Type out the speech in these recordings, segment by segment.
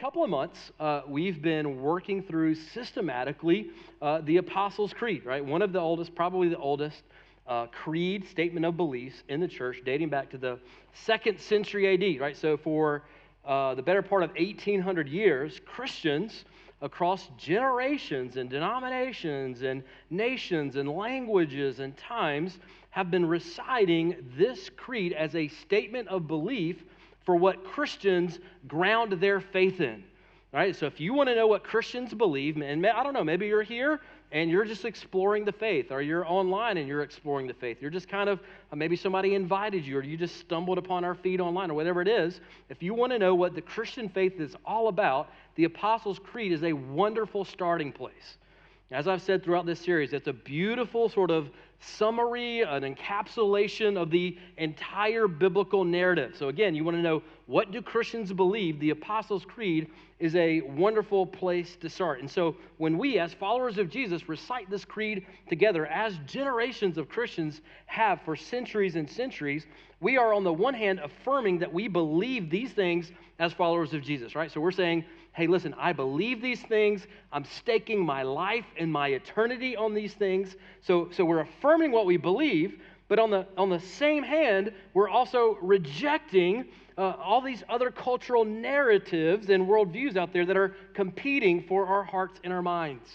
couple of months, uh, we've been working through systematically uh, the Apostles' Creed, right? One of the oldest, probably the oldest uh, creed, statement of beliefs in the church, dating back to the second century AD, right? So, for uh, the better part of 1800 years, Christians across generations and denominations and nations and languages and times have been reciting this creed as a statement of belief for what Christians ground their faith in. Right? So if you want to know what Christians believe, and I don't know, maybe you're here and you're just exploring the faith, or you're online and you're exploring the faith. You're just kind of, uh, maybe somebody invited you, or you just stumbled upon our feed online, or whatever it is. If you want to know what the Christian faith is all about, the Apostles' Creed is a wonderful starting place. As I've said throughout this series, it's a beautiful sort of summary, an encapsulation of the entire biblical narrative. So, again, you want to know what do Christians believe? The Apostles' Creed is a wonderful place to start. And so, when we, as followers of Jesus, recite this creed together, as generations of Christians have for centuries and centuries, we are, on the one hand, affirming that we believe these things as followers of Jesus, right? So, we're saying, hey, listen, I believe these things. I'm staking my life and my eternity on these things. So, so we're affirming what we believe, but on the, on the same hand, we're also rejecting uh, all these other cultural narratives and worldviews out there that are competing for our hearts and our minds.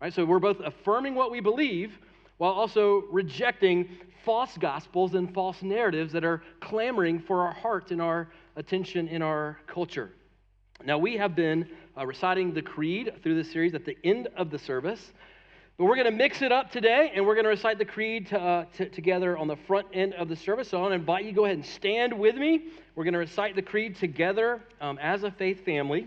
Right? So we're both affirming what we believe while also rejecting false gospels and false narratives that are clamoring for our hearts and our attention in our culture. Now, we have been uh, reciting the creed through this series at the end of the service, but we're going to mix it up today and we're going to recite the creed to, uh, t- together on the front end of the service. So I want to invite you to go ahead and stand with me. We're going to recite the creed together um, as a faith family.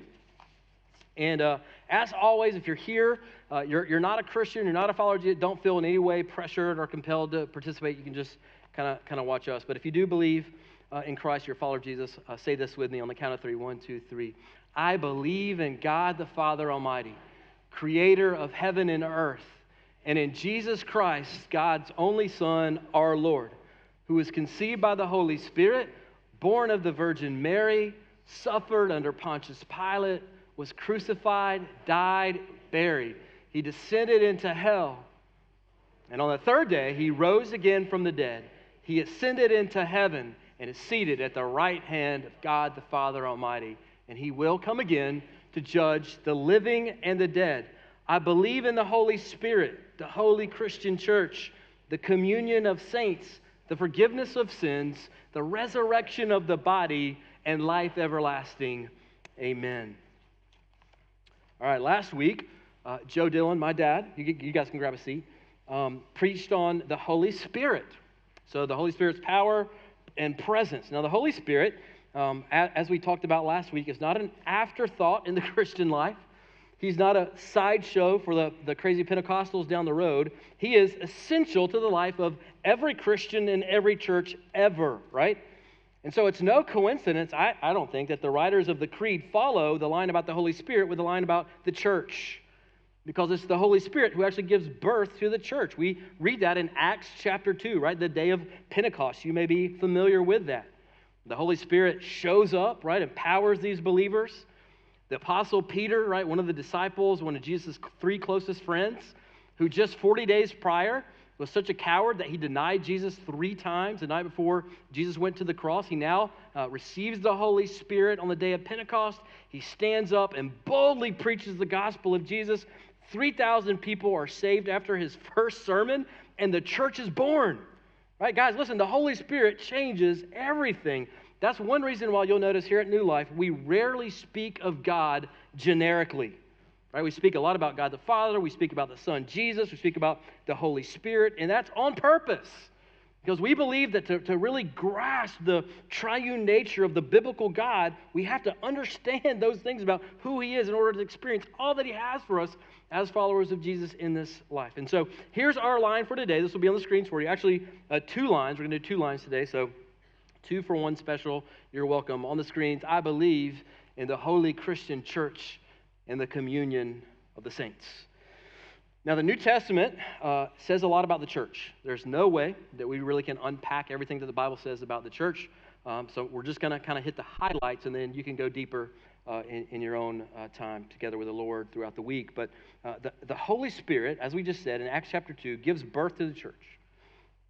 And uh, as always, if you're here, uh, you're, you're not a Christian, you're not a follower, don't feel in any way pressured or compelled to participate. You can just kind of kind of watch us. But if you do believe uh, in Christ, you're a follower of Jesus, uh, say this with me on the count of three: one, two, three. I believe in God the Father Almighty, creator of heaven and earth, and in Jesus Christ, God's only Son, our Lord, who was conceived by the Holy Spirit, born of the Virgin Mary, suffered under Pontius Pilate, was crucified, died, buried. He descended into hell. And on the third day, he rose again from the dead. He ascended into heaven and is seated at the right hand of God the Father Almighty and he will come again to judge the living and the dead. I believe in the Holy Spirit, the holy Christian church, the communion of saints, the forgiveness of sins, the resurrection of the body, and life everlasting. Amen. All right, last week, uh, Joe Dillon, my dad, you, you, guys can grab a seat, um, preached on the Holy Spirit. So, the Holy Spirit's power and presence. Now, the Holy Spirit um, as we talked about last week, is not an afterthought in the Christian life. He's not a sideshow for the, the crazy Pentecostals down the road. He is essential to the life of every Christian in every church ever, right? And so it's no coincidence, I, I don't think, that the writers of the Creed follow the line about the Holy Spirit with the line about the church. Because it's the Holy Spirit who actually gives birth to the church. We read that in Acts chapter 2, right? The day of Pentecost. You may be familiar with that. The Holy Spirit shows up, right, empowers these believers. The Apostle Peter, right, one of the disciples, one of Jesus' three closest friends, who just 40 days prior was such a coward that he denied Jesus three times the night before Jesus went to the cross. He now uh, receives the Holy Spirit on the day of Pentecost. He stands up and boldly preaches the gospel of Jesus. 3,000 people are saved after his first sermon, and the church is born. Right, guys, listen, the Holy Spirit changes everything. That's one reason why you'll notice here at New Life, we rarely speak of God generically. Right? We speak a lot about God the Father, we speak about the Son Jesus, we speak about the Holy Spirit, and that's on purpose. Because we believe that to, to really grasp the triune nature of the biblical God, we have to understand those things about who He is in order to experience all that He has for us as followers of Jesus in this life. And so here's our line for today. This will be on the screens for you. Actually, uh, two lines. We're going to do two lines today. So two for one special. You're welcome. On the screens, I believe in the holy Christian church and the communion of the saints. Now, the New Testament uh, says a lot about the church. There's no way that we really can unpack everything that the Bible says about the church. Um, so we're just going to kind of hit the highlights, and then you can go deeper uh, in, in, your own uh, time together with the Lord throughout the week. But uh, the, the Holy Spirit, as we just said in Acts chapter 2, gives birth to the church.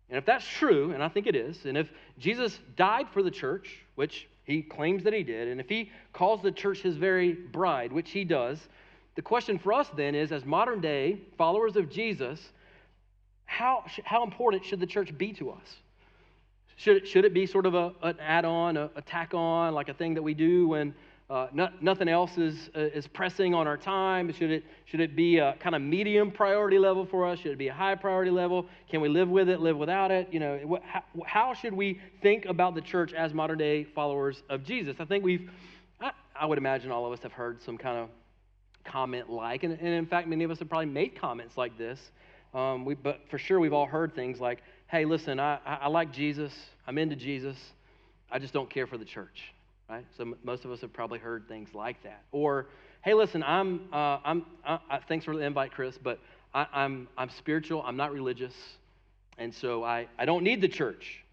And if that's true, and I think it is, and if Jesus died for the church, which he claims that he did, and if he calls the church his very bride, which he does, the question for us then is as modern day followers of Jesus, how, how important should the church be to us? Should it, should it be sort of a, an add on, a, a tack on, like a thing that we do when uh, nothing else is, uh, is pressing on our time? Should it, should it be a kind of medium priority level for us? Should it be a high priority level? Can we live with it, live without it? You know, how, how, should we think about the church as modern day followers of Jesus? I think we've, I, I would imagine all of us have heard some kind of comment like, and, and in fact, many of us have probably made comments like this. Um, we, but for sure, we've all heard things like, hey, listen, I, I, like Jesus, I'm into Jesus, I just don't care for the church right? So most of us have probably heard things like that. Or, hey, listen, I'm, uh, I'm, thanks for the invite, Chris, but I, I'm, I'm spiritual, I'm not religious, and so I, I don't need the church.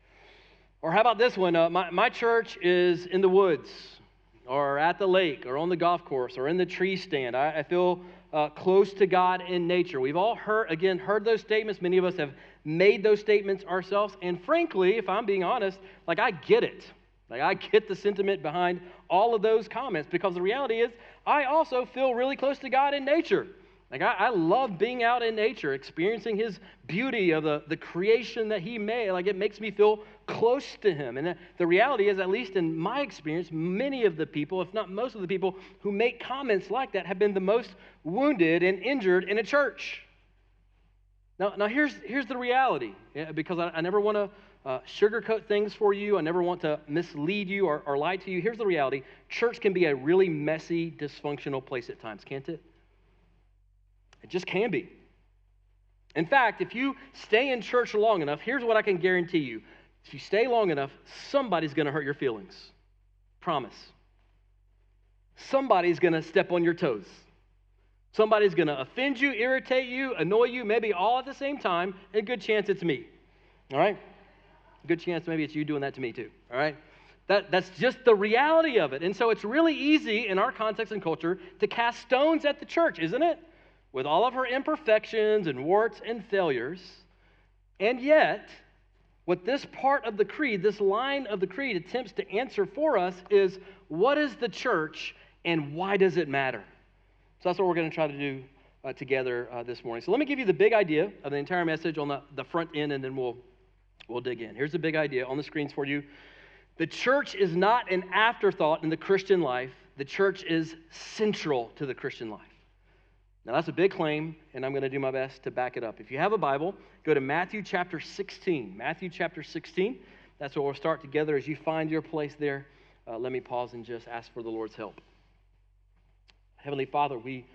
Or how about this one? Uh, my, my church is in the woods, or at the lake, or on the golf course, or in the tree stand. I, I feel uh, close to God in nature. We've all heard, again, heard those statements. Many of us have made those statements ourselves. And frankly, if I'm being honest, like I get it. Like, I get the sentiment behind all of those comments because the reality is, I also feel really close to God in nature. Like, I, I, love being out in nature, experiencing His beauty of the, the creation that He made. Like, it makes me feel close to Him. And the reality is, at least in my experience, many of the people, if not most of the people who make comments like that, have been the most wounded and injured in a church. Now, now here's, here's the reality, because I, I never want to uh, sugarcoat things for you. I never want to mislead you or, or lie to you. Here's the reality church can be a really messy, dysfunctional place at times, can't it? It just can be. In fact, if you stay in church long enough, here's what I can guarantee you. If you stay long enough, somebody's going to hurt your feelings. Promise. Somebody's going to step on your toes. Somebody's going to offend you, irritate you, annoy you, maybe all at the same time. A good chance it's me. All right? Good chance maybe it's you doing that to me too, all right? That, that's just the reality of it. And so it's really easy in our context and culture to cast stones at the church, isn't it? With all of her imperfections and warts and failures. And yet, what this part of the creed, this line of the creed attempts to answer for us is what is the church and why does it matter? So that's what we're going to try to do uh, together uh, this morning. So let me give you the big idea of the entire message on the, the front end, and then we'll We'll dig in. Here's the big idea on the screens for you. The church is not an afterthought in the Christian life, the church is central to the Christian life. Now, that's a big claim, and I'm going to do my best to back it up. If you have a Bible, go to Matthew chapter 16. Matthew chapter 16. That's where we'll start together. As you find your place there, uh, let me pause and just ask for the Lord's help. Heavenly Father, we,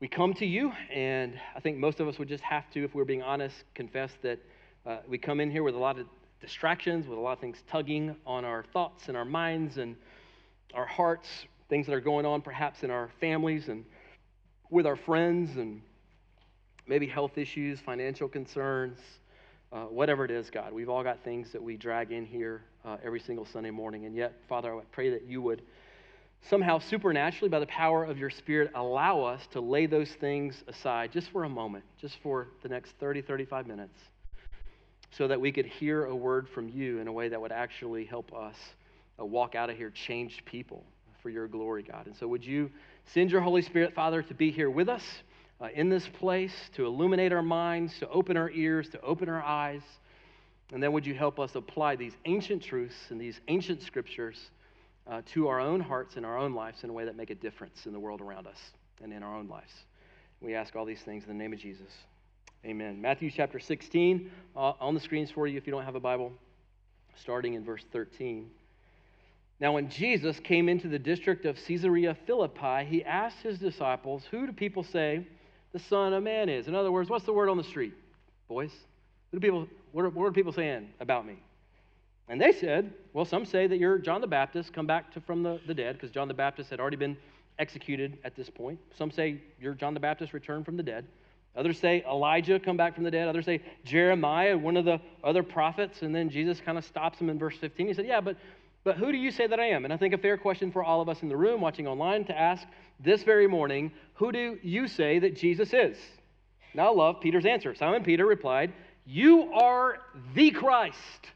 we come to you, and I think most of us would just have to, if we're being honest, confess that uh, we come in here with a lot of distractions, with a lot of things tugging on our thoughts and our minds and our hearts, things that are going on perhaps in our families and with our friends, and maybe health issues, financial concerns, uh, whatever it is, God. We've all got things that we drag in here uh, every single Sunday morning. And yet, Father, I pray that you would somehow supernaturally, by the power of your Spirit, allow us to lay those things aside just for a moment, just for the next 30, 35 minutes so that we could hear a word from you in a way that would actually help us uh, walk out of here changed people for your glory, God. And so, would you send your Holy Spirit, Father, to be here with us uh, in this place, to illuminate our minds, to open our ears, to open our eyes? And then, would you help us apply these ancient truths and these ancient scriptures uh, to our own hearts and our own lives in a way that make a difference in the world around us and in our own lives? We ask all these things in the name of Jesus. Amen. Matthew chapter 16 uh, on the screens for you if you don't have a Bible, starting in verse 13. Now, when Jesus came into the district of Caesarea Philippi, he asked his disciples, Who do people say the Son of Man is? In other words, what's the word on the street, boys? What, do people, what, are, what are people saying about me? And they said, Well, some say that you're John the Baptist, come back to, from the, the dead, because John the Baptist had already been executed at this point. Some say you're John the Baptist returned from the dead. Others say Elijah come back from the dead. Others say Jeremiah, one of the other prophets. And then Jesus kind of stops him in verse 15. He said, Yeah, but But who do you say that I am? And I think a fair question for all of us in the room watching online to ask this very morning who do you say that Jesus is? Now, I love Peter's answer. Simon Peter replied, You are the Christ,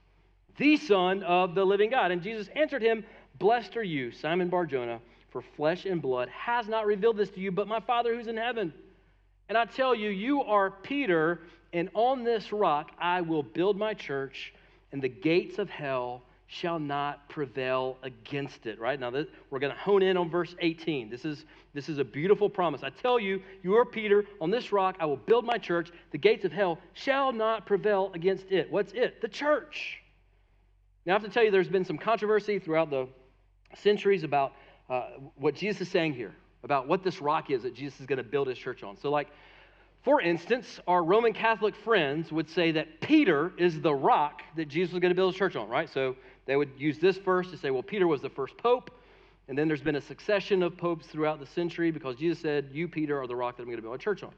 the Son of the living God. And Jesus answered him, Blessed are you, Simon Barjona, for flesh and blood has not revealed this to you, but my Father who's in heaven. And I tell you, you are Peter, and on this rock I will build my church, and the gates of hell shall not prevail against it. Right now, this, we're going to hone in on verse 18. This is, this is a beautiful promise. I tell you, you are Peter, on this rock I will build my church, the gates of hell shall not prevail against it. What's it? The church. Now, I have to tell you, there's been some controversy throughout the centuries about uh, what Jesus is saying here about what this rock is that Jesus is going to build his church on. So, like, for instance, our Roman Catholic friends would say that Peter is the rock that Jesus was going to build his church on, right? So they would use this verse to say, well, Peter was the first pope, and then there's been a succession of popes throughout the century because Jesus said, You, Peter, are the rock that I'm going to build a church on.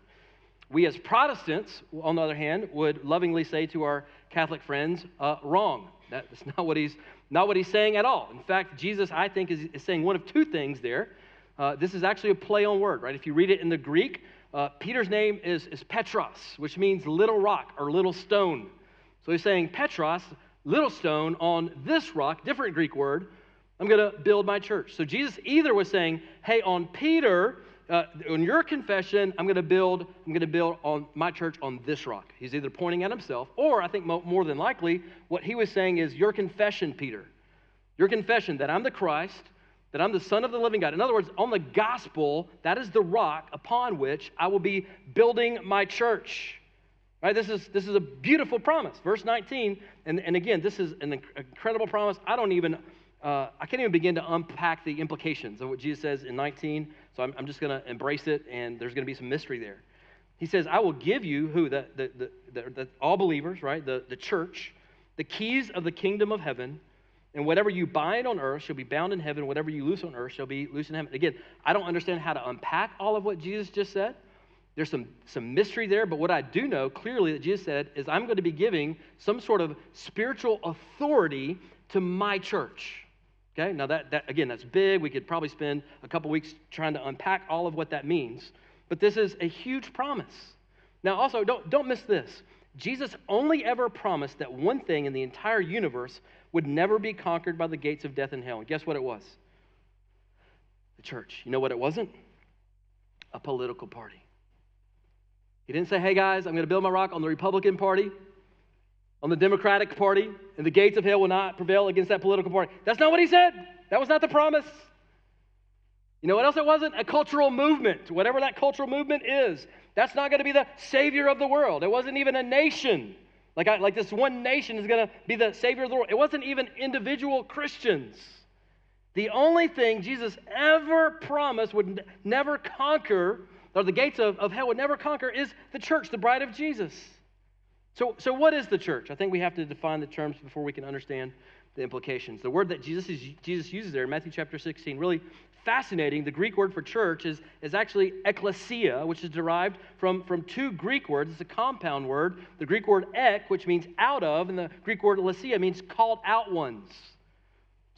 We, as Protestants, on the other hand, would lovingly say to our Catholic friends, uh, wrong. That's not what he's not what he's saying at all. In fact, Jesus, I think, is, is saying one of two things there. Uh, this is actually a play on word, right? If you read it in the Greek, uh, Peter's name is, is Petros, which means little rock or little stone. So he's saying, Petros, little stone, on this rock, different Greek word, I'm going to build my church. So Jesus either was saying, hey, on Peter, uh, on your confession, I'm going to build, I'm going to build on my church on this rock. He's either pointing at himself, or I think more than likely, what he was saying is your confession, Peter, your confession that I'm the Christ, that I'm the Son of the living God. In other words, on the gospel, that is the rock upon which I will be building my church. Right? This is, this is a beautiful promise. Verse 19, and, and again, this is an incredible promise. I don't even, uh, I can't even begin to unpack the implications of what Jesus says in 19. So I'm, I'm just going to embrace it, and there's going to be some mystery there. He says, I will give you, who? The, the, the, the, all believers, right? The, the church, the keys of the kingdom of heaven. And whatever you bind on earth shall be bound in heaven. Whatever you loose on earth shall be loose in heaven. Again, I don't understand how to unpack all of what Jesus just said. There's some, some mystery there, but what I do know clearly that Jesus said is I'm going to be giving some sort of spiritual authority to my church. Okay, now that, that again, that's big. We could probably spend a couple weeks trying to unpack all of what that means. But this is a huge promise. Now, also, don't, don't miss this. Jesus only ever promised that one thing in the entire universe would never be conquered by the gates of death and hell. And guess what it was? The church. You know what it wasn't? A political party. He didn't say, hey guys, I'm going to build my rock on the Republican Party, on the Democratic Party, and the gates of hell will not prevail against that political party. That's not what he said. That was not the promise. You know what else it wasn't? A cultural movement, whatever that cultural movement is. That's not going to be the savior of the world. It wasn't even a nation. Like, I, like this one nation is going to be the Savior of the world. It wasn't even individual Christians. The only thing Jesus ever promised would never conquer, or the gates of, of hell would never conquer, is the church, the bride of Jesus. So, so, what is the church? I think we have to define the terms before we can understand the implications. The word that Jesus, is, Jesus uses there in Matthew chapter 16 really fascinating. The Greek word for church is, is actually ecclesia, which is derived from, from two Greek words. It's a compound word. The Greek word ek, which means out of, and the Greek word lesia means called out ones.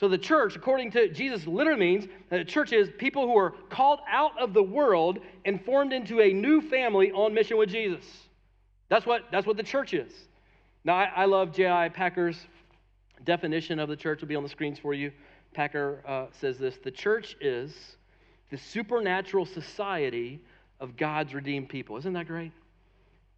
So the church, according to Jesus, literally means that church is people who are called out of the world and formed into a new family on mission with Jesus. That's what, that's what the church is. Now, I, I love J.I. Packer's definition of the church. will be on the screens for you. Packer uh, says this The church is the supernatural society of God's redeemed people. Isn't that great?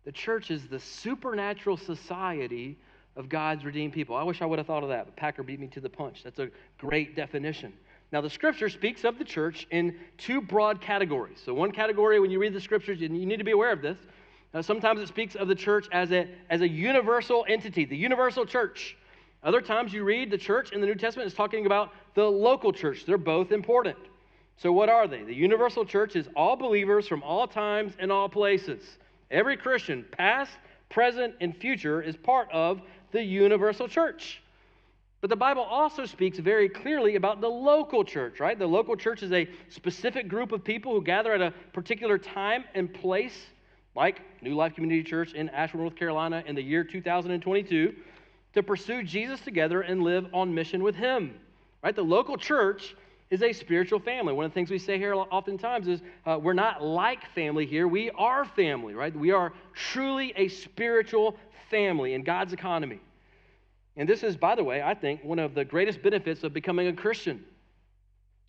The church is the supernatural society of God's redeemed people. I wish I would have thought of that, but Packer beat me to the punch. That's a great definition. Now, the scripture speaks of the church in two broad categories. So, one category, when you read the scriptures, you need to be aware of this, uh, sometimes it speaks of the church as a, as a universal entity, the universal church. Other times you read the church in the New Testament is talking about the local church. They're both important. So, what are they? The universal church is all believers from all times and all places. Every Christian, past, present, and future, is part of the universal church. But the Bible also speaks very clearly about the local church, right? The local church is a specific group of people who gather at a particular time and place, like New Life Community Church in Asheville, North Carolina, in the year 2022 to pursue Jesus together and live on mission with Him. Right? The local church is a spiritual family. One of the things we say here oftentimes is uh, we're not like family here, we are family, right? We are truly a spiritual family in God's economy. And this is, by the way, I think, one of the greatest benefits of becoming a Christian.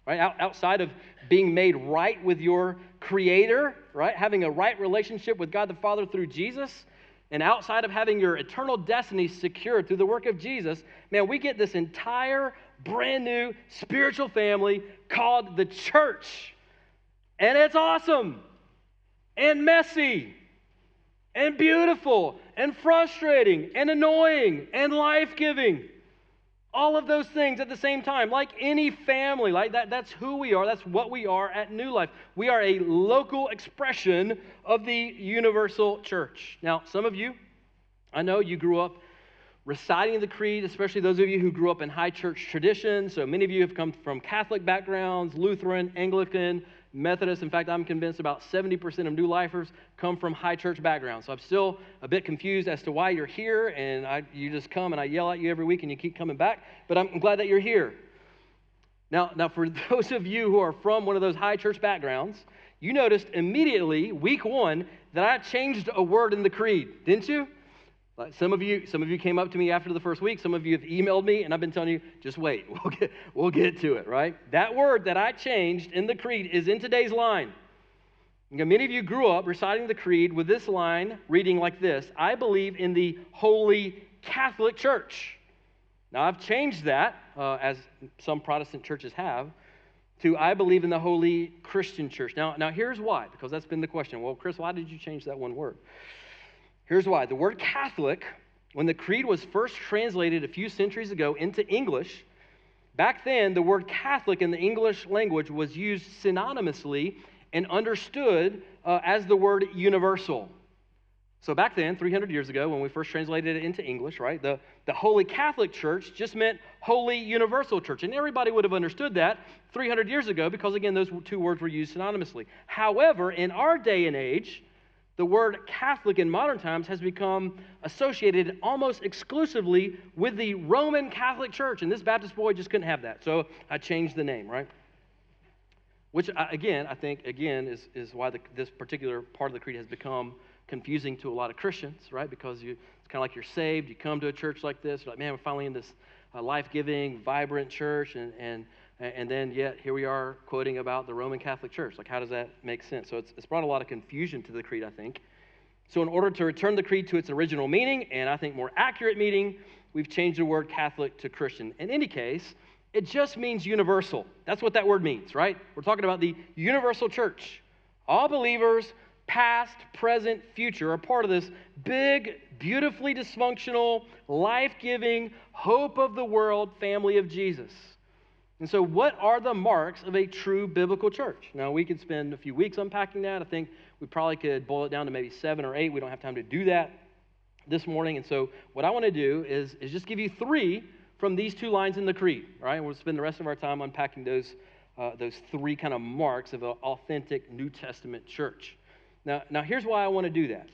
Right? outside of being made right with your Creator, right? Having a right relationship with God the Father through Jesus, and outside of having your eternal destiny secured through the work of Jesus, man, we get this entire brand new spiritual family called the church. And it's awesome and messy and beautiful and frustrating and annoying and life giving. All of those things at the same time, like any family, like that, that's who we are. That's what we are at New Life. We are a local expression of the universal church. Now, some of you, I know you grew up reciting the creed, especially those of you who grew up in high church tradition. So many of you have come from Catholic backgrounds, Lutheran, Anglican, Methodist. In fact, I'm convinced about 70% of new lifers come from high church backgrounds. So I'm still a bit confused as to why you're here, and I, you just come and I yell at you every week and you keep coming back. But I'm glad that you're here. Now, now, for those of you who are from one of those high church backgrounds, you noticed immediately, week one, that I changed a word in the creed, didn't you? Some of you, some of you came up to me after the first week. Some of you have emailed me, and I've been telling you, just wait. We'll get, we'll get to it, right? That word that I changed in the creed is in today's line. many of you grew up reciting the creed with this line reading like this I believe in the Holy Catholic Church. Now, I've changed that, uh, as some Protestant churches have, to I believe in the Holy Christian Church. Now, now, here's why, because that's been the question. Well, Chris, why did you change that one word? Here's why the word Catholic, when the creed was first translated a few centuries ago into English, back then the word Catholic in the English language was used synonymously and understood uh, as the word universal. So back then, 300 years ago, when we first translated it into English, right, the, the Holy Catholic Church just meant Holy Universal Church. And everybody would have understood that 300 years ago because, again, those two words were used synonymously. However, in our day and age, the word Catholic in modern times has become associated almost exclusively with the Roman Catholic Church. And this Baptist boy just couldn't have that. So I changed the name, right? Which, again, I think, again, is, is why the, this particular part of the creed has become confusing to a lot of Christians, right? Because you, it's kind of like you're saved, you come to a church like this, like, man, we're finally in this uh, life giving, vibrant church, and, and and then yet here we are quoting about the Roman Catholic Church. Like, how does that make sense? So it's, it's brought a lot of confusion to the creed, I think. So, in order to return the creed to its original meaning, and I think more accurate meaning, we've changed the word Catholic to Christian. In any case, it just means universal. That's what that word means, right? We're talking about the universal church. All believers, past, present, future, are part of this big, beautifully dysfunctional, life giving, hope of the world family of Jesus. And so, what are the marks of a true biblical church? Now, we could spend a few weeks unpacking that. I think we probably could boil it down to maybe seven or eight. We don't have time to do that this morning. And so, what I want to do is, is just give you three from these two lines in the creed. Right, we'll spend the rest of our time unpacking those, uh, those three kind of marks of an authentic New Testament church. Now, now, here's why I want to do that.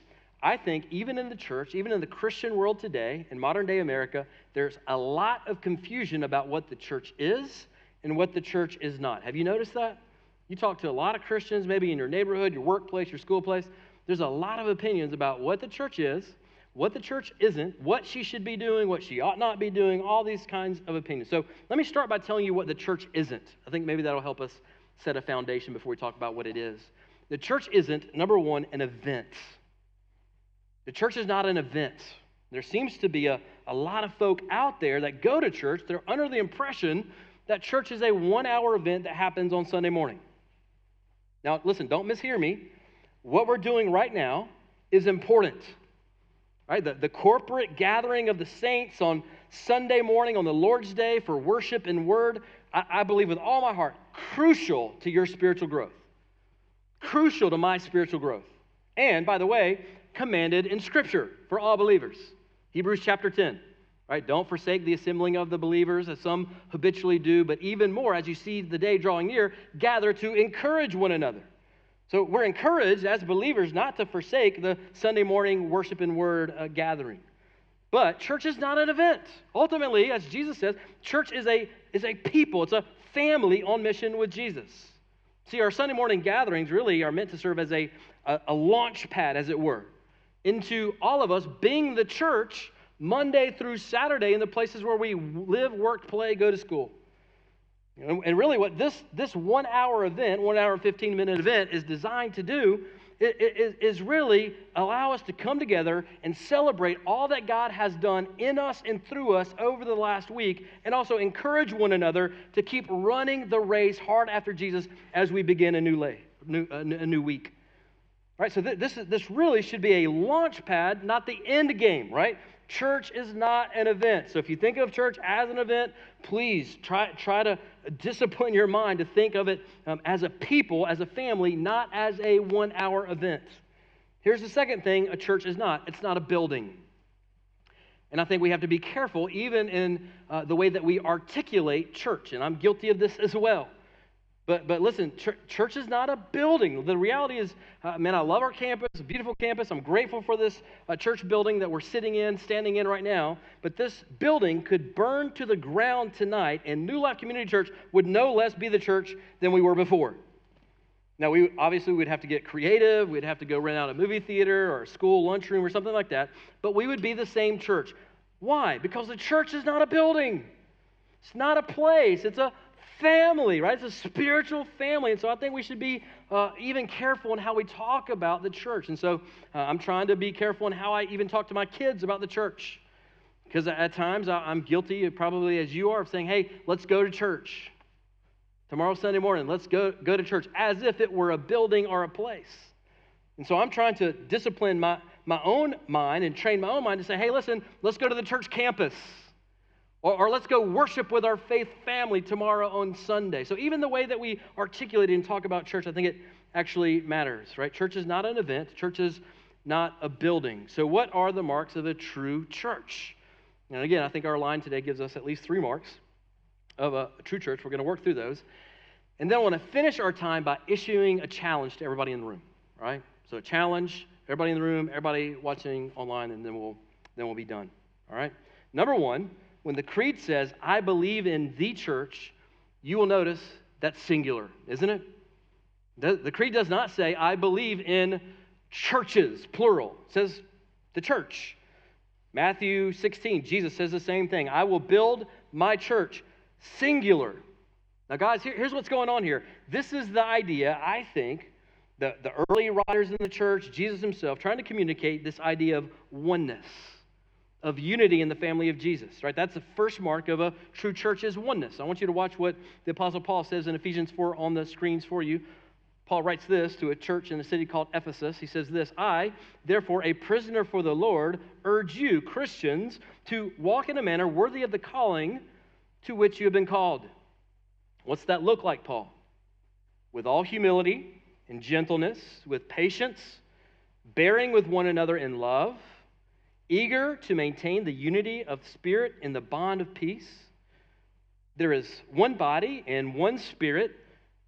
I think even in the church, even in the Christian world today, in modern day America, there's a lot of confusion about what the church is and what the church is not. Have you noticed that? You talk to a lot of Christians, maybe in your neighborhood, your workplace, your school place. There's a lot of opinions about what the church is, what the church isn't, what she should be doing, what she ought not be doing, all these kinds of opinions. So let me start by telling you what the church isn't. I think maybe that'll help us set a foundation before we talk about what it is. The church isn't, number one, an event. The church is not an event. There seems to be a, a lot of folk out there that go to church, they're under the impression that church is a one hour event that happens on Sunday morning. Now, listen, don't mishear me. What we're doing right now is important. Right? The, the corporate gathering of the saints on Sunday morning, on the Lord's Day for worship and word, I, I believe with all my heart, crucial to your spiritual growth. Crucial to my spiritual growth. And, by the way, commanded in Scripture for all believers. Hebrews chapter 10 right? Don't forsake the assembling of the believers, as some habitually do, but even more, as you see the day drawing near, gather to encourage one another. So we're encouraged as believers not to forsake the Sunday morning worship and word uh, gathering. But church is not an event. Ultimately, as Jesus says, church is a, is a people, it's a family on mission with Jesus. See, our Sunday morning gatherings really are meant to serve as a, a, a launch pad, as it were, into all of us being the church Monday through Saturday in the places where we live, work, play, go to school. And really, what this, this one hour event, one hour and 15 minute event, is designed to do is really allow us to come together and celebrate all that God has done in us and through us over the last week, and also encourage one another to keep running the race hard after Jesus as we begin a new, lay, a new week. Right, so th- this, is, this really should be a launch pad, not the end game, right? Church is not an event. So if you think of church as an event, please try, try to discipline your mind to think of it um, as a people, as a family, not as a one hour event. Here's the second thing a church is not it's not a building. And I think we have to be careful, even in uh, the way that we articulate church. And I'm guilty of this as well. But, but listen, ch- church is not a building. The reality is, uh, man, I love our campus, beautiful campus. I'm grateful for this uh, church building that we're sitting in, standing in right now. But this building could burn to the ground tonight, and New Life Community Church would no less be the church than we were before. Now, we obviously we'd have to get creative. We'd have to go rent out a movie theater or a school lunchroom or something like that. But we would be the same church. Why? Because the church is not a building. It's not a place. It's a family, right? It's a spiritual family. And so I think we should be uh, even careful in how we talk about the church. And so uh, I'm trying to be careful in how I even talk to my kids about the church. Because at times I'm guilty, probably as you are, of saying, hey, let's go to church. Tomorrow, Sunday morning, let's go, go to church as if it were a building or a place. And so I'm trying to discipline my, my own mind and train my own mind to say, hey, listen, let's go to the church campus. Or, or, let's go worship with our faith family tomorrow on Sunday. So, even the way that we articulate and talk about church, I think it actually matters, right? Church is not an event, church is not a building. So, what are the marks of a true church? And again, I think our line today gives us at least three marks of a true church. We're going to work through those. And then I want to finish our time by issuing a challenge to everybody in the room, right? So, a challenge, everybody in the room, everybody watching online, and then we'll, then we'll be done, all right? Number one, when the creed says, I believe in the church, you will notice that's singular, isn't it? The, the creed does not say, I believe in churches, plural. It says the church. Matthew 16, Jesus says the same thing. I will build my church, singular. Now, guys, here, here's what's going on here. This is the idea, I think, the, the early writers in the church, Jesus himself, trying to communicate this idea of oneness of unity in the family of Jesus, right? That's the first mark of a true church is oneness. I want you to watch what the Apostle Paul says in Ephesians 4 on the screens for you. Paul writes this to a church in a city called Ephesus. He says this I, therefore, a prisoner for the Lord, urge you, Christians, to walk in a manner worthy of the calling to which you have been called. What's that look like, Paul? With all humility and gentleness, with patience, bearing with one another in love eager to maintain the unity of spirit in the bond of peace. There is one body and one spirit,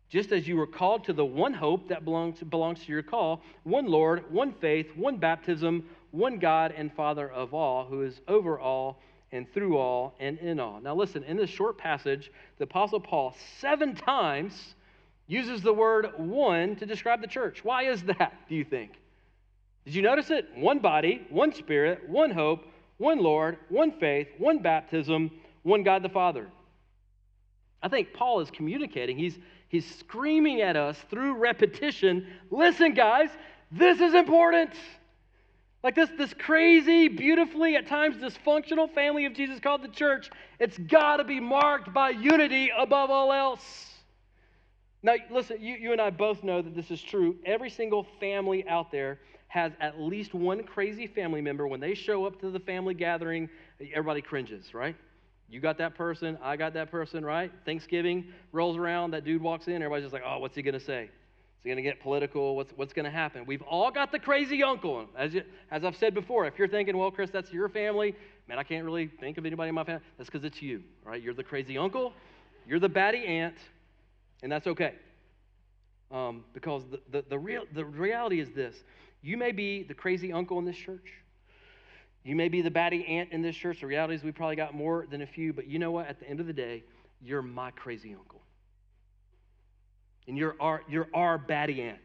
just as you were called to the one hope that belongs, belongs to your call one Lord, one faith, one baptism, one God and Father of all, who is over all and through all and in all. Now, listen, in this short passage, the Apostle Paul seven times uses the word one to describe the church. Why is that, do you think? Did you notice it? One body, one spirit, one hope, one Lord, one faith, one baptism, one God the Father. I think Paul is communicating. He's, he's screaming at us through repetition listen, guys, this is important. Like this, this crazy, beautifully, at times dysfunctional family of Jesus called the church, it's got to be marked by unity above all else. Now, listen, you, you and I both know that this is true. Every single family out there has at least one crazy family member. When they show up to the family gathering, everybody cringes, right? You got that person, I got that person, right? Thanksgiving rolls around, that dude walks in, everybody's just like, oh, what's he gonna say? Is he gonna get political? What's, what's gonna happen? We've all got the crazy uncle. As, you, as I've said before, if you're thinking, well, Chris, that's your family, man, I can't really think of anybody in my family, that's because it's you, right? You're the crazy uncle, you're the batty aunt, and that's okay. Um, because the, the, the, real, the reality is this you may be the crazy uncle in this church. You may be the batty aunt in this church. The reality is we probably got more than a few, but you know what? At the end of the day, you're my crazy uncle. And you're our, you're our batty aunt.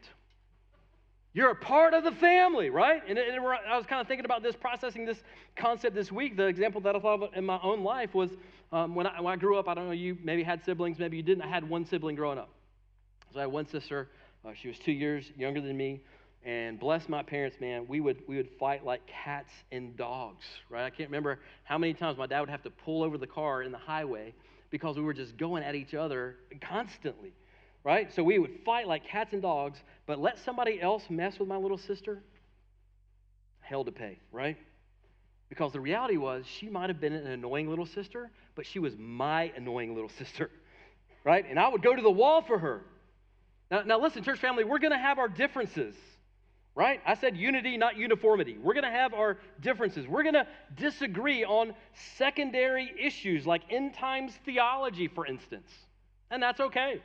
You're a part of the family, right? And, I was kind of thinking about this, processing this concept this week. The example that I thought of in my own life was um, when, I, when I grew up. I don't know, you maybe had siblings, maybe you didn't. I had one sibling growing up. So I had one sister. Uh, she was two years younger than me. And bless my parents, man, we would, we would fight like cats and dogs, right? I can't remember how many times my dad would have to pull over the car in the highway because we were just going at each other constantly right? So we would fight like cats and dogs, but let somebody else mess with my little sister, hell to pay, right? Because the reality was she might have been an annoying little sister, but she was my annoying little sister, right? And I would go to the wall for her. Now, now listen, church family, we're going to have our differences, right? I said unity, not uniformity. We're going to have our differences. We're going to disagree on secondary issues like end times theology, for instance. And that's okay.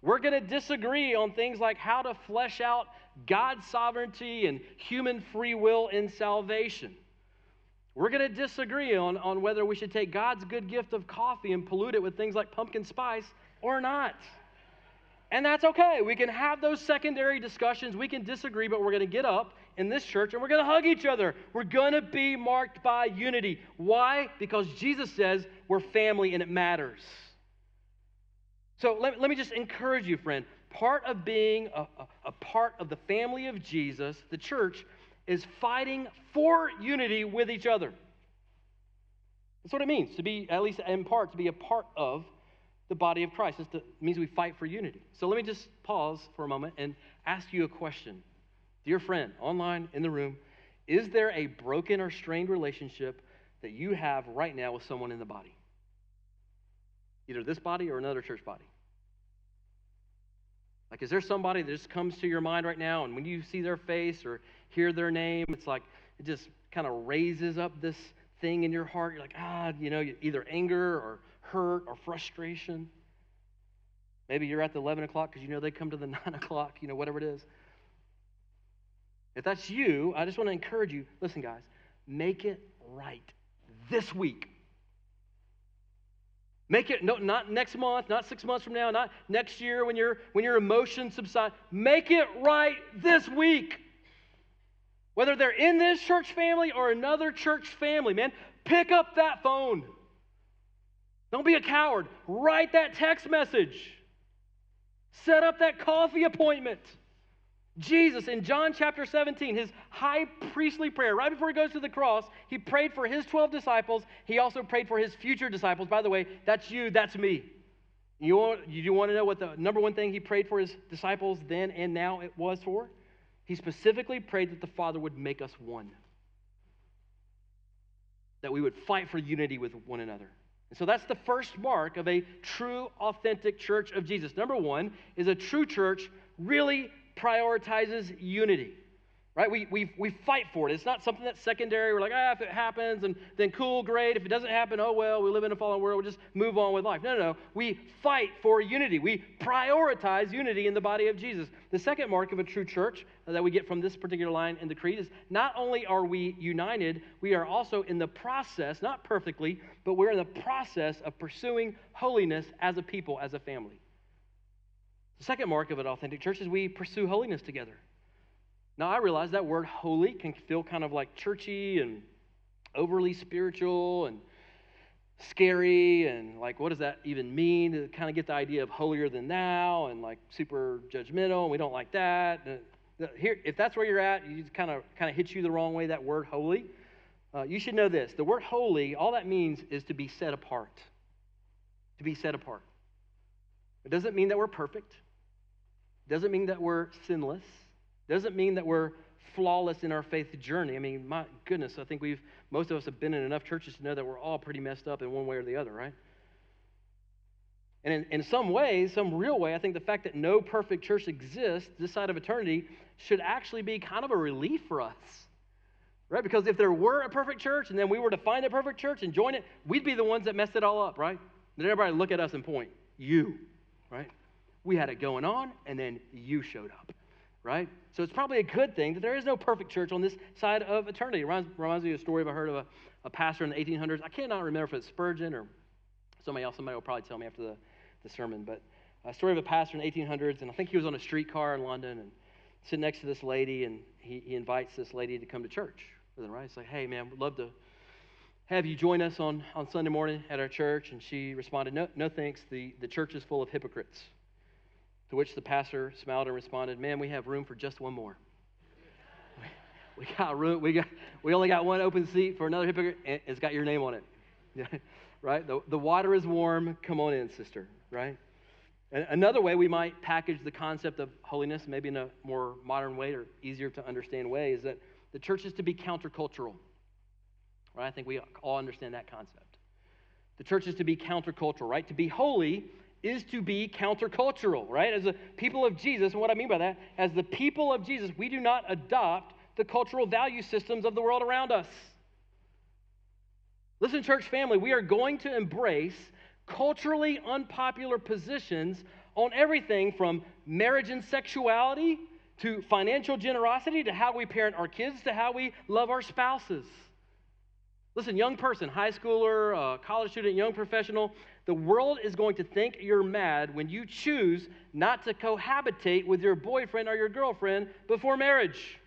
We're going to disagree on things like how to flesh out God's sovereignty and human free will in salvation. We're going to disagree on, on whether we should take God's good gift of coffee and pollute it with things like pumpkin spice or not. And that's okay. We can have those secondary discussions. We can disagree, but we're going to get up in this church and we're going to hug each other. We're going to be marked by unity. Why? Because Jesus says we're family and it matters. So let, let me just encourage you, friend. Part of being a, a, a part of the family of Jesus, the church, is fighting for unity with each other. That's what it means to be, at least in part, to be a part of the body of Christ. it means we fight for unity. So let me just pause for a moment and ask you a question. Dear friend, online, in the room, is there a broken or strained relationship that you have right now with someone in the body? Either this body or another church body. Like, is there somebody that just comes to your mind right now, and when you see their face or hear their name, it's like it just kind of raises up this thing in your heart? You're like, ah, you know, either anger or hurt or frustration. Maybe you're at the 11 o'clock because you know they come to the 9 o'clock, you know, whatever it is. If that's you, I just want to encourage you listen, guys, make it right this week. Make it no, not next month, not six months from now, not next year when your when your emotions subside. Make it right this week. Whether they're in this church family or another church family, man, pick up that phone. Don't be a coward. Write that text message. Set up that coffee appointment. Jesus, in John chapter 17, his high priestly prayer, right before he goes to the cross, he prayed for his 12 disciples. He also prayed for his future disciples. By the way, that's you, that's me. You want, you want to know what the number one thing he prayed for his disciples then and now it was for? He specifically prayed that the Father would make us one, that we would fight for unity with one another. And so that's the first mark of a true, authentic church of Jesus. Number one is a true church really prioritizes unity. Right? We, we, we fight for it. It's not something that's secondary. We're like, ah, if it happens, and then cool, great. If it doesn't happen, oh well, we live in a fallen world. We'll just move on with life. No, no, no. We fight for unity. We prioritize unity in the body of Jesus. The second mark of a true church that we get from this particular line in the creed is not only are we united, we are also in the process, not perfectly, but we're in the process of pursuing holiness as a people, as a family. The second mark of an authentic church is we pursue holiness together. Now, I realize that word holy can feel kind of like churchy and overly spiritual and scary and like what does that even mean to kind of get the idea of holier than thou and like super judgmental and we don't like that uh, here if that's where you're at you kind of kind of hits you the wrong way that word holy uh, you should know this the word holy all that means is to be set apart to be set apart it doesn't mean that we're perfect it doesn't mean that we're sinless. it Doesn't mean that we're flawless in our faith journey. I mean, my goodness, I think we've, most of us have been in enough churches to know that we're all pretty messed up in one way or the other, right? And in, in some ways, some real way, I think the fact that no perfect church exists this side of eternity should actually be kind of a relief for us, right? Because if there were a perfect church and then we were to find a perfect church and join it, we'd be the ones that messed it all up, right? Then everybody look at us and point, you, right? We had it going on, and then you showed up. right? So it's probably a good thing that there is no perfect church on this side of eternity. It reminds, reminds me of a story I heard of a, a pastor in the 1800s. I cannot remember if it's Spurgeon or somebody else. Somebody will probably tell me after the, the sermon. But a story of a pastor in the 1800s, and I think he was on a streetcar in London and sitting next to this lady, and he, he invites this lady to come to church right? He's like, hey, man, we'd love to have you join us on, on Sunday morning at our church. And she responded, no, no thanks. The, the church is full of hypocrites. To which the pastor smiled and responded, Man, we have room for just one more. We got room. We got. We only got one open seat for another hypocrite. It's got your name on it. Yeah, right. The, the water is warm. Come on in, sister. Right. And another way we might package the concept of holiness, maybe in a more modern way or easier to understand way, is that the church is to be countercultural. Right. I think we all understand that concept. The church is to be countercultural. Right. To be holy is to be countercultural, right? As the people of Jesus, and what I mean by that, as the people of Jesus, we do not adopt the cultural value systems of the world around us. Listen, church family, we are going to embrace culturally unpopular positions on everything from marriage and sexuality to financial generosity to how we parent our kids to how we love our spouses. Listen, young person, high schooler, uh, college student, young professional, the world is going to think you're mad when you choose not to cohabitate with your boyfriend or your girlfriend before marriage.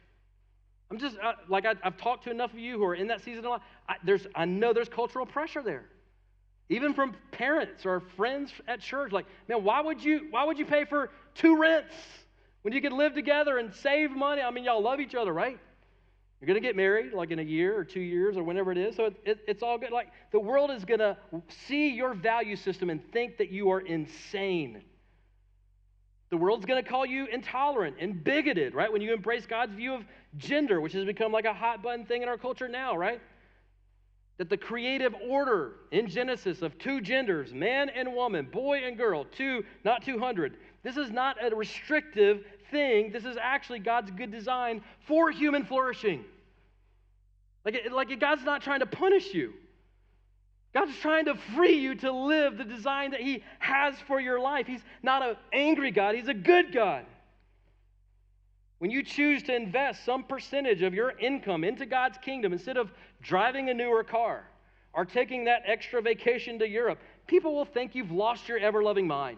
I'm just uh, like I, have talked to enough of you who are in that season of life. I, I know there's cultural pressure there, even from parents or friends at church. Like, man, why would you why would you pay for two rents when you can live together and save money? I mean, y'all love each other, right? You're going to get married like in a year or two years or whenever it is. So it, it, it's all good. Like the world is going to see your value system and think that you are insane. The world's going to call you intolerant and bigoted, right? When you embrace God's view of gender, which has become like a hot button thing in our culture now, right? That the creative order in Genesis of two genders, man and woman, boy and girl, two, not 200, this is not a restrictive thing. This is actually God's good design for human flourishing. Like, like God's not trying to punish you. God's trying to free you to live the design that He has for your life. He's not an angry God, He's a good God. When you choose to invest some percentage of your income into God's kingdom instead of driving a newer car or taking that extra vacation to Europe, people will think you've lost your ever loving mind.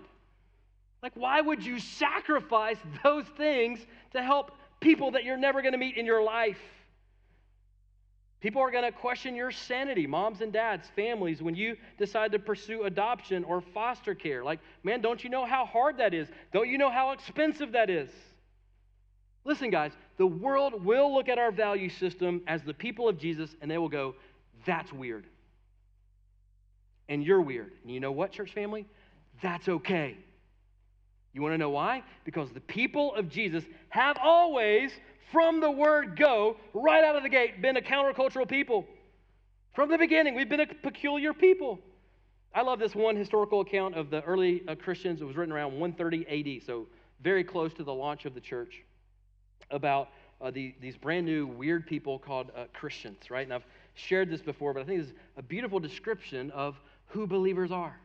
Like, why would you sacrifice those things to help people that you're never going to meet in your life? People are going to question your sanity, moms and dads, families, when you decide to pursue adoption or foster care. Like, man, don't you know how hard that is? Don't you know how expensive that is? Listen, guys, the world will look at our value system as the people of Jesus and they will go, that's weird. And you're weird. And you know what, church family? That's okay. You want to know why? Because the people of Jesus have always from the word go, right out of the gate, been a countercultural people. From the beginning, we've been a peculiar people. I love this one historical account of the early uh, Christians. It was written around 130 AD, so very close to the launch of the church, about uh, the, these brand new weird people called uh, Christians, right? And I've shared this before, but I think this is a beautiful description of who believers are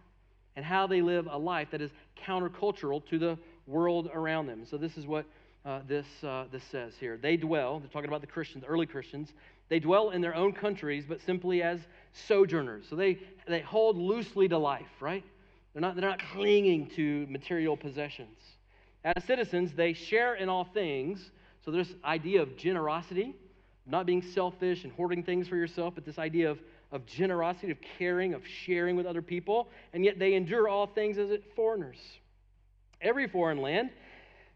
and how they live a life that is countercultural to the world around them. So, this is what uh, this, uh, this says here. They dwell, they're talking about the Christians, the early Christians, they dwell in their own countries, but simply as sojourners. So they, they hold loosely to life, right? They're not, they're not clinging to material possessions. As citizens, they share in all things. So this idea of generosity, not being selfish and hoarding things for yourself, but this idea of, of generosity, of caring, of sharing with other people, and yet they endure all things as foreigners. Every foreign land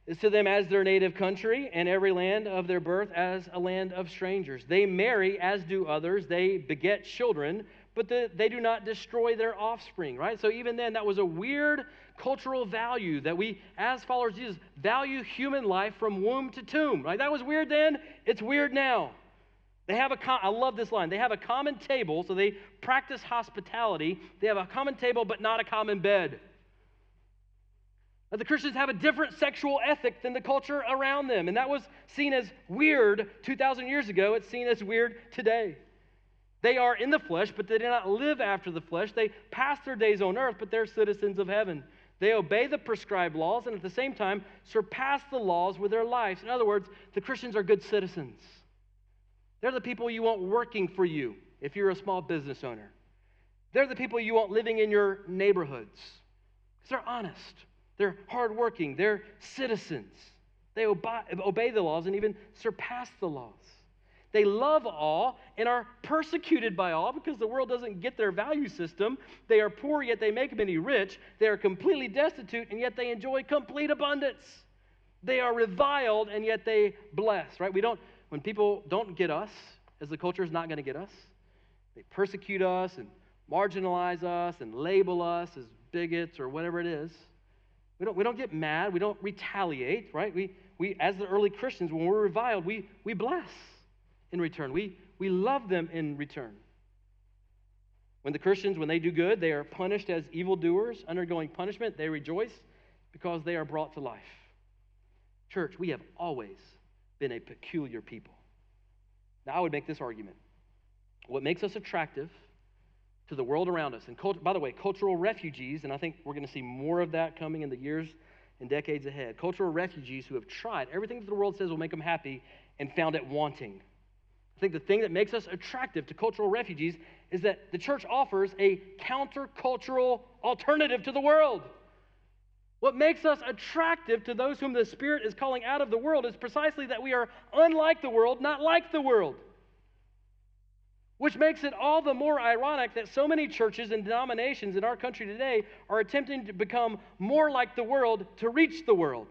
is to them as their native country, and every land of their birth as a land of strangers. They marry as do others, they beget children, but the, they do not destroy their offspring, right? So even then, that was a weird cultural value that we, as followers of Jesus, value human life from womb to tomb, right? That was weird then, it's weird now. They have a, com- I love this line. They have a common table, so they practice hospitality. They have a common table, but not a common bed. The Christians have a different sexual ethic than the culture around them, and that was seen as weird 2,000 years ago. It's seen as weird today. They are in the flesh, but they do not live after the flesh. They pass their days on earth, but they're citizens of heaven. They obey the prescribed laws and at the same time surpass the laws with their lives. In other words, the Christians are good citizens. They're the people you want working for you if you're a small business owner. They're the people you want living in your neighborhoods because they're honest, they're hardworking, they're citizens. They obey, the laws and even surpass the laws. They love all and are persecuted by all because the world doesn't get their value system. They are poor, yet they make many rich. They are completely destitute, and yet they enjoy complete abundance. They are reviled, and yet they bless, right? We don't, when people don't get us, as the culture is not going to get us, they persecute us and marginalize us and label us as bigots or whatever it is. We don't, we don't get mad. We don't retaliate, right? We, we, as the early Christians, when we're reviled, we, we bless in return. We, we love them in return. When the Christians, when they do good, they are punished as evildoers, undergoing punishment. They rejoice because they are brought to life. Church, we have always been a peculiar people. Now, I would make this argument. What makes us attractive to the world around us, and cult- by the way, cultural refugees, and I think we're going to see more of that coming in the years and decades ahead. Cultural refugees who have tried everything that the world says will make them happy and found it wanting. I think the thing that makes us attractive to cultural refugees is that the church offers a countercultural alternative to the world. What makes us attractive to those whom the Spirit is calling out of the world is precisely that we are unlike the world, not like the world. Which makes it all the more ironic that so many churches and denominations in our country today are attempting to become more like the world to reach the world.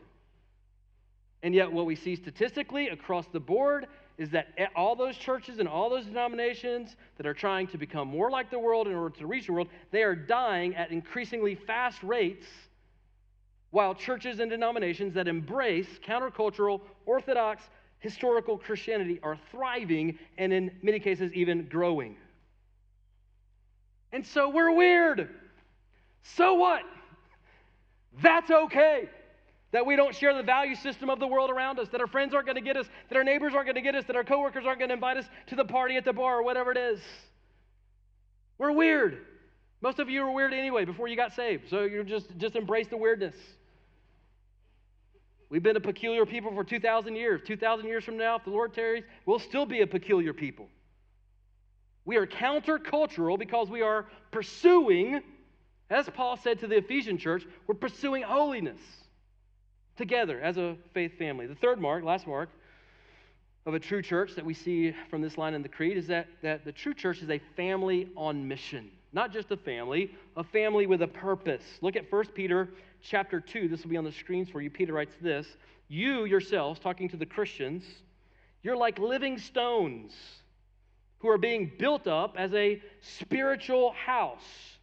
And yet, what we see statistically across the board is that all those churches and all those denominations that are trying to become more like the world in order to reach the world, they are dying at increasingly fast rates, while churches and denominations that embrace countercultural, orthodox, historical Christianity are thriving and in many cases even growing. And so we're weird. So what? That's okay that we don't share the value system of the world around us, that our friends aren't going to get us, that our neighbors aren't going to get us, that our coworkers aren't going to invite us to the party at the bar or whatever it is. We're weird. Most of you were weird anyway before you got saved, so you just just embrace the weirdness. We've been a peculiar people for 2,000 years. 2,000 years from now, if the Lord tarries, we'll still be a peculiar people. We are countercultural because we are pursuing, as Paul said to the Ephesian church, we're pursuing holiness together as a faith family. The third mark, last mark, of a true church that we see from this line in the creed is that, that the true church is a family on mission. Not just a family, a family with a purpose. Look at 1 Peter chapter 2. This will be on the screens for you. Peter writes this You yourselves, talking to the Christians, you're like living stones who are being built up as a spiritual house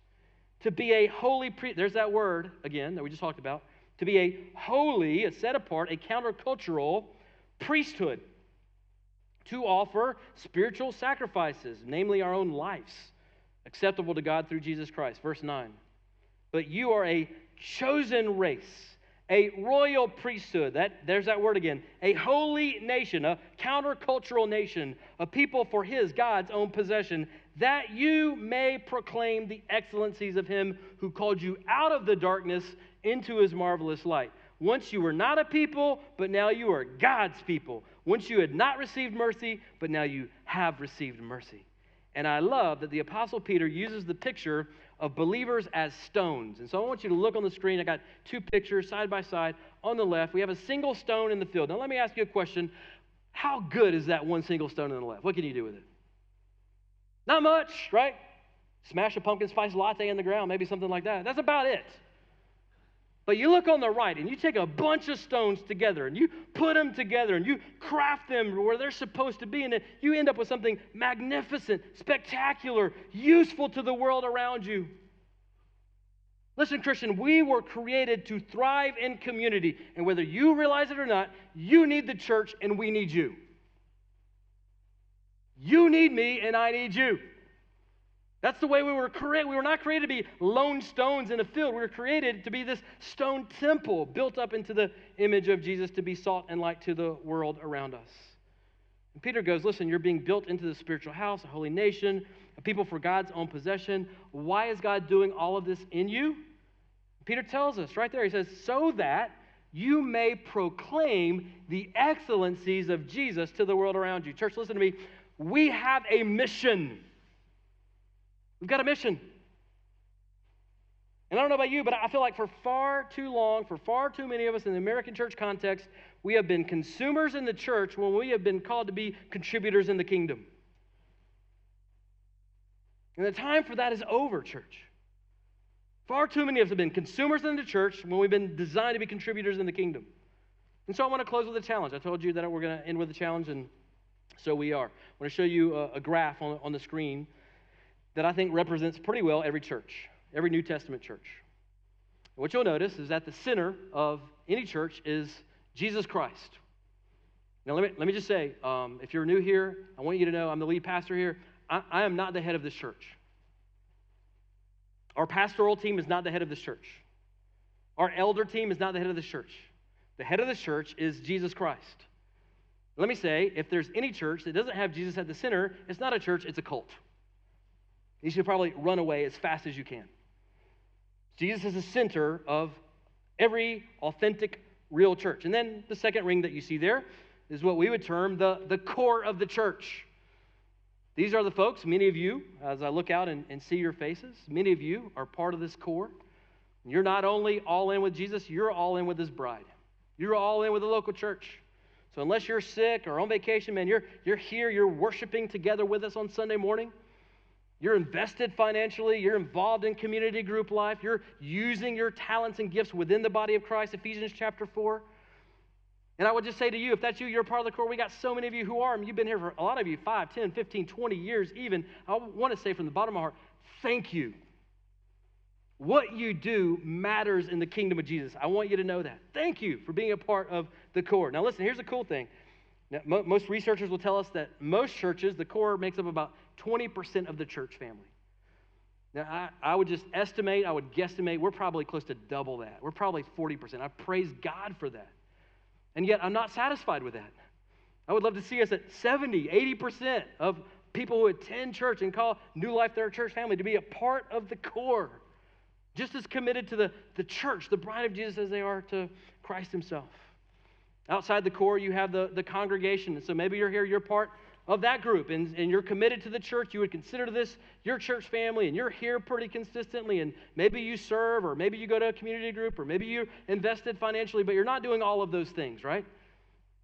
to be a holy priest. There's that word again that we just talked about to be a holy, a set apart, a countercultural priesthood to offer spiritual sacrifices, namely our own lives, acceptable to God through Jesus Christ. Verse 9. But you are a chosen race, a royal priesthood. That there's that word again. A holy nation, a countercultural nation, a people for his God's own possession, that you may proclaim the excellencies of him who called you out of the darkness into his marvelous light. Once you were not a people, but now you are God's people. Once you had not received mercy, but now you have received mercy. And I love that the Apostle Peter uses the picture of believers as stones. And so I want you to look on the screen. I got two pictures side by side. On the left, we have a single stone in the field. Now, let me ask you a question. How good is that one single stone on the left? What can you do with it? Not much, right? Smash a pumpkin spice latte in the ground, maybe something like that. That's about it. But you look on the right and you take a bunch of stones together and you put them together and you craft them where they're supposed to be, and you end up with something magnificent, spectacular, useful to the world around you. Listen, Christian, we were created to thrive in community. And whether you realize it or not, you need the church and we need you. You need me and I need you. That's the way we were created. We were not created to be lone stones in a field. We were created to be this stone temple built up into the image of Jesus to be salt and light to the world around us. And Peter goes, Listen, you're being built into the spiritual house, a holy nation, a people for God's own possession. Why is God doing all of this in you? Peter tells us right there, he says, so that you may proclaim the excellencies of Jesus to the world around you. Church, listen to me. We have a mission. We've got a mission. And I don't know about you, but I feel like for far too long, for far too many of us in the American church context, we have been consumers in the church when we have been called to be contributors in the kingdom. And the time for that is over, church. Far too many of us have been consumers in the church when we've been designed to be contributors in the kingdom. And so I want to close with a challenge. I told you that we're going to end with a challenge, and so we are. I want to show you a, graph on the screen that I think represents pretty well every church, every New Testament church. What you'll notice is that the center of any church is Jesus Christ. Now, let me, let me just say um, if you're new here, I want you to know I'm the lead pastor here. I, I am not the head of this church. Our pastoral team is not the head of this church. Our elder team is not the head of this church. The head of the church is Jesus Christ. Let me say, if there's any church that doesn't have Jesus at the center, it's not a church, it's a cult. You should probably run away as fast as you can. Jesus is the center of every authentic, real church. And then the second ring that you see there is what we would term the, the core of the church. These are the folks, many of you, as I look out and, and see your faces, many of you are part of this core. You're not only all in with Jesus, you're all in with his bride. You're all in with the local church. So unless you're sick or on vacation, man, you're, you're here, you're worshiping together with us on Sunday morning. You're invested financially. You're involved in community group life. You're using your talents and gifts within the body of Christ, Ephesians chapter 4. And I would just say to you, if that's you, you're part of the core. We got so many of you who are. You've been here for a lot of you, 5, 10, 15, 20 years even. I want to say from the bottom of my heart, thank you. What you do matters in the kingdom of Jesus. I want you to know that. Thank you for being a part of the core. Now, listen, here's the cool thing. Now, mo- most researchers will tell us that most churches, the core makes up about 20% of the church family. Now, I, I would just estimate, I would guesstimate, we're probably close to double that. We're probably 40%. I praise God for that. And yet, I'm not satisfied with that. I would love to see us at 70, 80% of people who attend church and call New Life their church family to be a part of the core, just as committed to the, the church, the bride of Jesus, as they are to Christ Himself. Outside the core, you have the, the congregation. And so maybe you're here, you're part of that group and, and you're committed to the church, you would consider this your church family and you're here pretty consistently and maybe you serve or maybe you go to a community group or maybe you're invested financially, but you're not doing all of those things, right?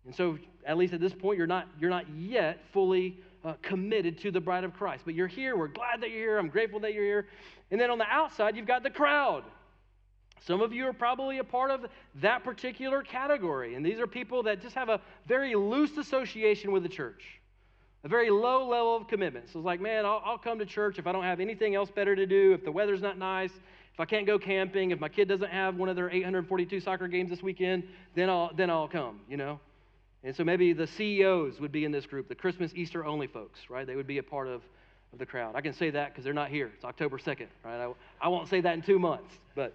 And so at least at this point, you're not, you're not yet fully uh, committed to the bride of Christ. But you're here. We're glad that you're here. I'm grateful that you're here. And then on the outside, you've got the crowd. Some of you are probably a part of that particular category. And these are people that just have a very loose association with the church a very low level of commitment. So it's like, man, I'll, I'll, come to church if I don't have anything else better to do, if the weather's not nice, if I can't go camping, if my kid doesn't have one of their 842 soccer games this weekend, then I'll, then I'll come, you know? And so maybe the CEOs would be in this group, the Christmas, Easter only folks, right? They would be a part of, of the crowd. I can say that because they're not here. It's October 2nd, right? I, I won't say that in two months, but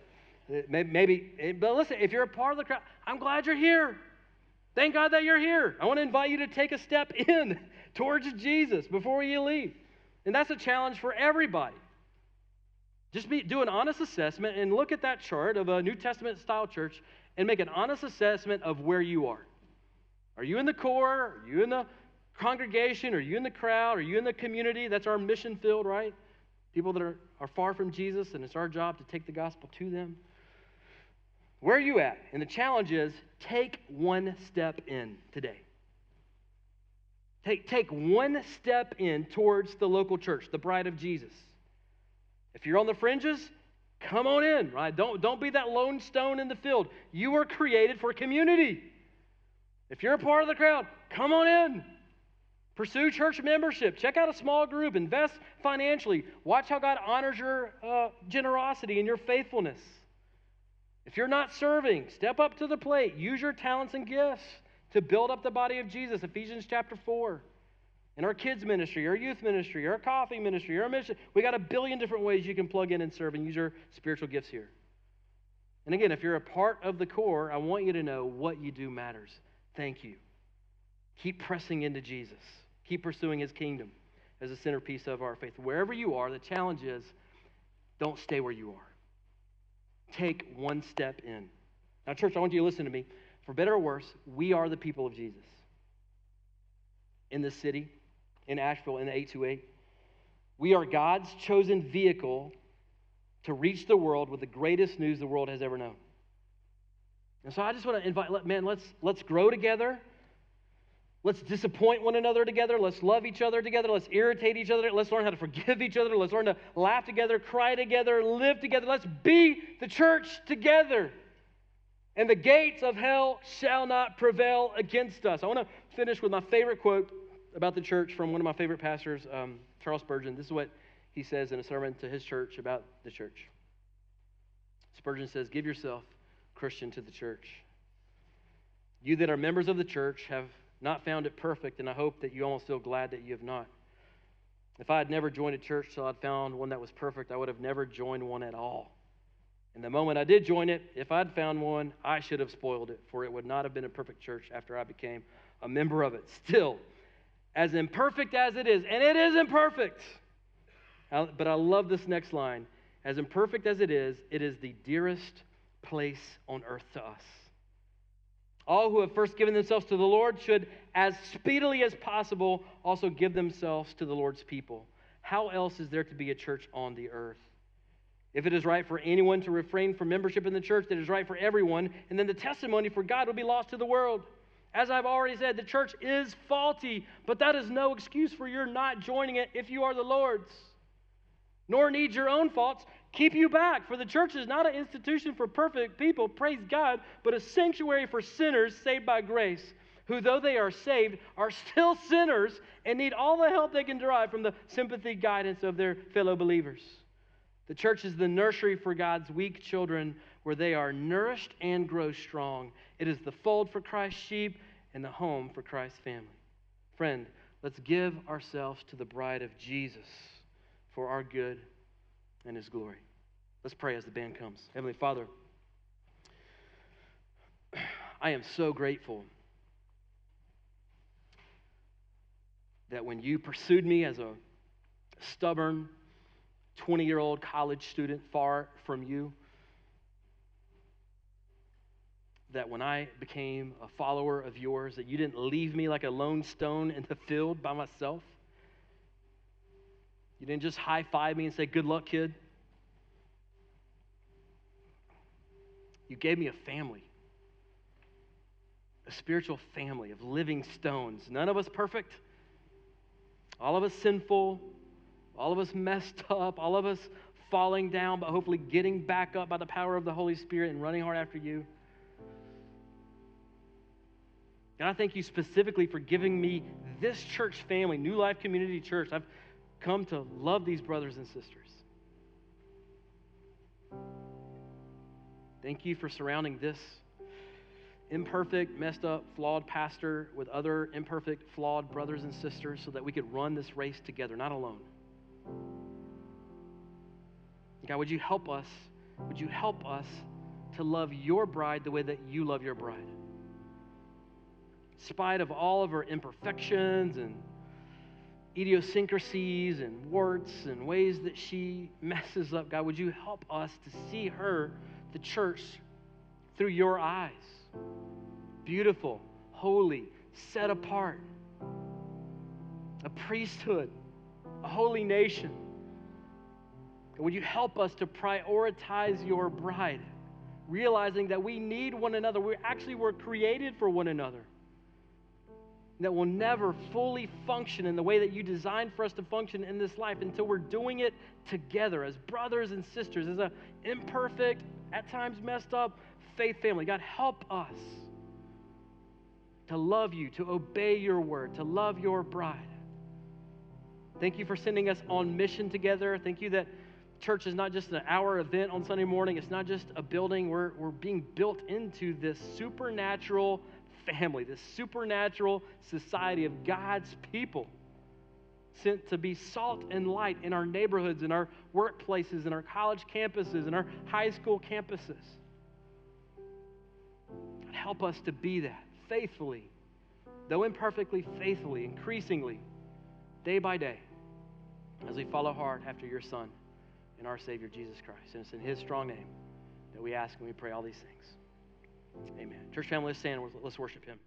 uh, maybe, maybe, but listen, if you're a part of the crowd, I'm glad you're here. Thank God that you're here. I want to invite you to take a step in towards Jesus before you leave. And that's a challenge for everybody. Just be, do an honest assessment and look at that chart of a New Testament style church and make an honest assessment of where you are. Are you in the core? Are you in the congregation? Are you in the crowd? Are you in the community? That's our mission field, right? People that are, are far from Jesus, and it's our job to take the gospel to them. Where are you at? And the challenge is take one step in today. Take, take one step in towards the local church, the bride of Jesus. If you're on the fringes, come on in, right? Don't, don't be that lone stone in the field. You were created for community. If you're a part of the crowd, come on in. Pursue church membership. Check out a small group. Invest financially. Watch how God honors your uh, generosity and your faithfulness. If you're not serving, step up to the plate. Use your talents and gifts to build up the body of Jesus, Ephesians chapter 4. In our kids' ministry, our youth ministry, our coffee ministry, our mission, we got a billion different ways you can plug in and serve and use your spiritual gifts here. And again, if you're a part of the core, I want you to know what you do matters. Thank you. Keep pressing into Jesus. Keep pursuing his kingdom as a centerpiece of our faith. Wherever you are, the challenge is don't stay where you are. take one step in. Now, church, I want you to listen to me. For better or worse, we are the people of Jesus. In this city, in Asheville, in the 828, we are God's chosen vehicle to reach the world with the greatest news the world has ever known. And so I just want to invite, man, let's, let's grow together. Let's disappoint one another together. Let's love each other together. Let's irritate each other. Let's learn how to forgive each other. Let's learn to laugh together, cry together, live together. Let's be the church together. And the gates of hell shall not prevail against us. I want to finish with my favorite quote about the church from one of my favorite pastors, um, Charles Spurgeon. This is what he says in a sermon to his church about the church. Spurgeon says, Give yourself, Christian, to the church. You that are members of the church have not found it perfect, and I hope that you almost feel glad that you have not. If I had never joined a church till I'd found one that was perfect, I would have never joined one at all. And the moment I did join it, if I'd found one, I should have spoiled it, for it would not have been a perfect church after I became a member of it. Still, as imperfect as it is, and it is imperfect, but I love this next line. As imperfect as it is, it is the dearest place on earth to us. All who have first given themselves to the Lord should, as speedily as possible, also give themselves to the Lord's people. How else is there to be a church on the earth? If it is right for anyone to refrain from membership in the church, that is right for everyone, and then the testimony for God will be lost to the world. As I've already said, the church is faulty, but that is no excuse for your not joining it if you are the Lord's. Nor need your own faults keep you back. For the church is not an institution for perfect people, praise God, but a sanctuary for sinners saved by grace, who, though they are saved, are still sinners and need all the help they can derive from the sympathy guidance of their fellow believers. The church is the nursery for God's weak children where they are nourished and grow strong. It is the fold for Christ's sheep and the home for Christ's family. Friend, let's give ourselves to the bride of Jesus for our good and his glory. Let's pray as the band comes. Heavenly Father, I am so grateful that when you pursued me as a stubborn 20 year old college student far from you, that when I became a follower of yours, that you didn't leave me like a lone stone in the field by myself. You didn't just high five me and say, Good luck, kid. You gave me a family, a spiritual family of living stones. None of us perfect, all of us sinful, all of us messed up, all of us falling down, but hopefully getting back up by the power of the Holy Spirit and running hard after you. And I thank you specifically for giving me this church family, New Life Community Church. I've come to love these brothers and sisters. Thank you for surrounding this imperfect, messed up, flawed pastor with other imperfect, flawed brothers and sisters so that we could run this race together, not alone. God, would you help us? Would you help us to love your bride the way that you love your bride? In spite of all of her imperfections and idiosyncrasies and warts and ways that she messes up, God, would you help us to see her, the church, through your eyes? Beautiful, holy, set apart, a priesthood, a holy nation. And would you help us to prioritize your bride, realizing that we need one another? We actually were created for one another that will never fully function in the way that you designed for us to function in this life until we're doing it together as brothers and sisters, as an imperfect, at times messed up faith family. God, help us to love you, to obey your word, to love your bride. Thank you for sending us on mission together. Thank you that church is not just an hour event on Sunday morning, it's not just a building. We're, we're being built into this supernatural family, this supernatural society of God's people sent to be salt and light in our neighborhoods, in our workplaces, in our college campuses, in our high school campuses. Help us to be that faithfully, though imperfectly, faithfully, increasingly, day by day, as we follow hard after your Son and our Savior, Jesus Christ. And it's in His strong name that we ask and we pray all these things. Amen. Church family, let's stand. Let's worship him.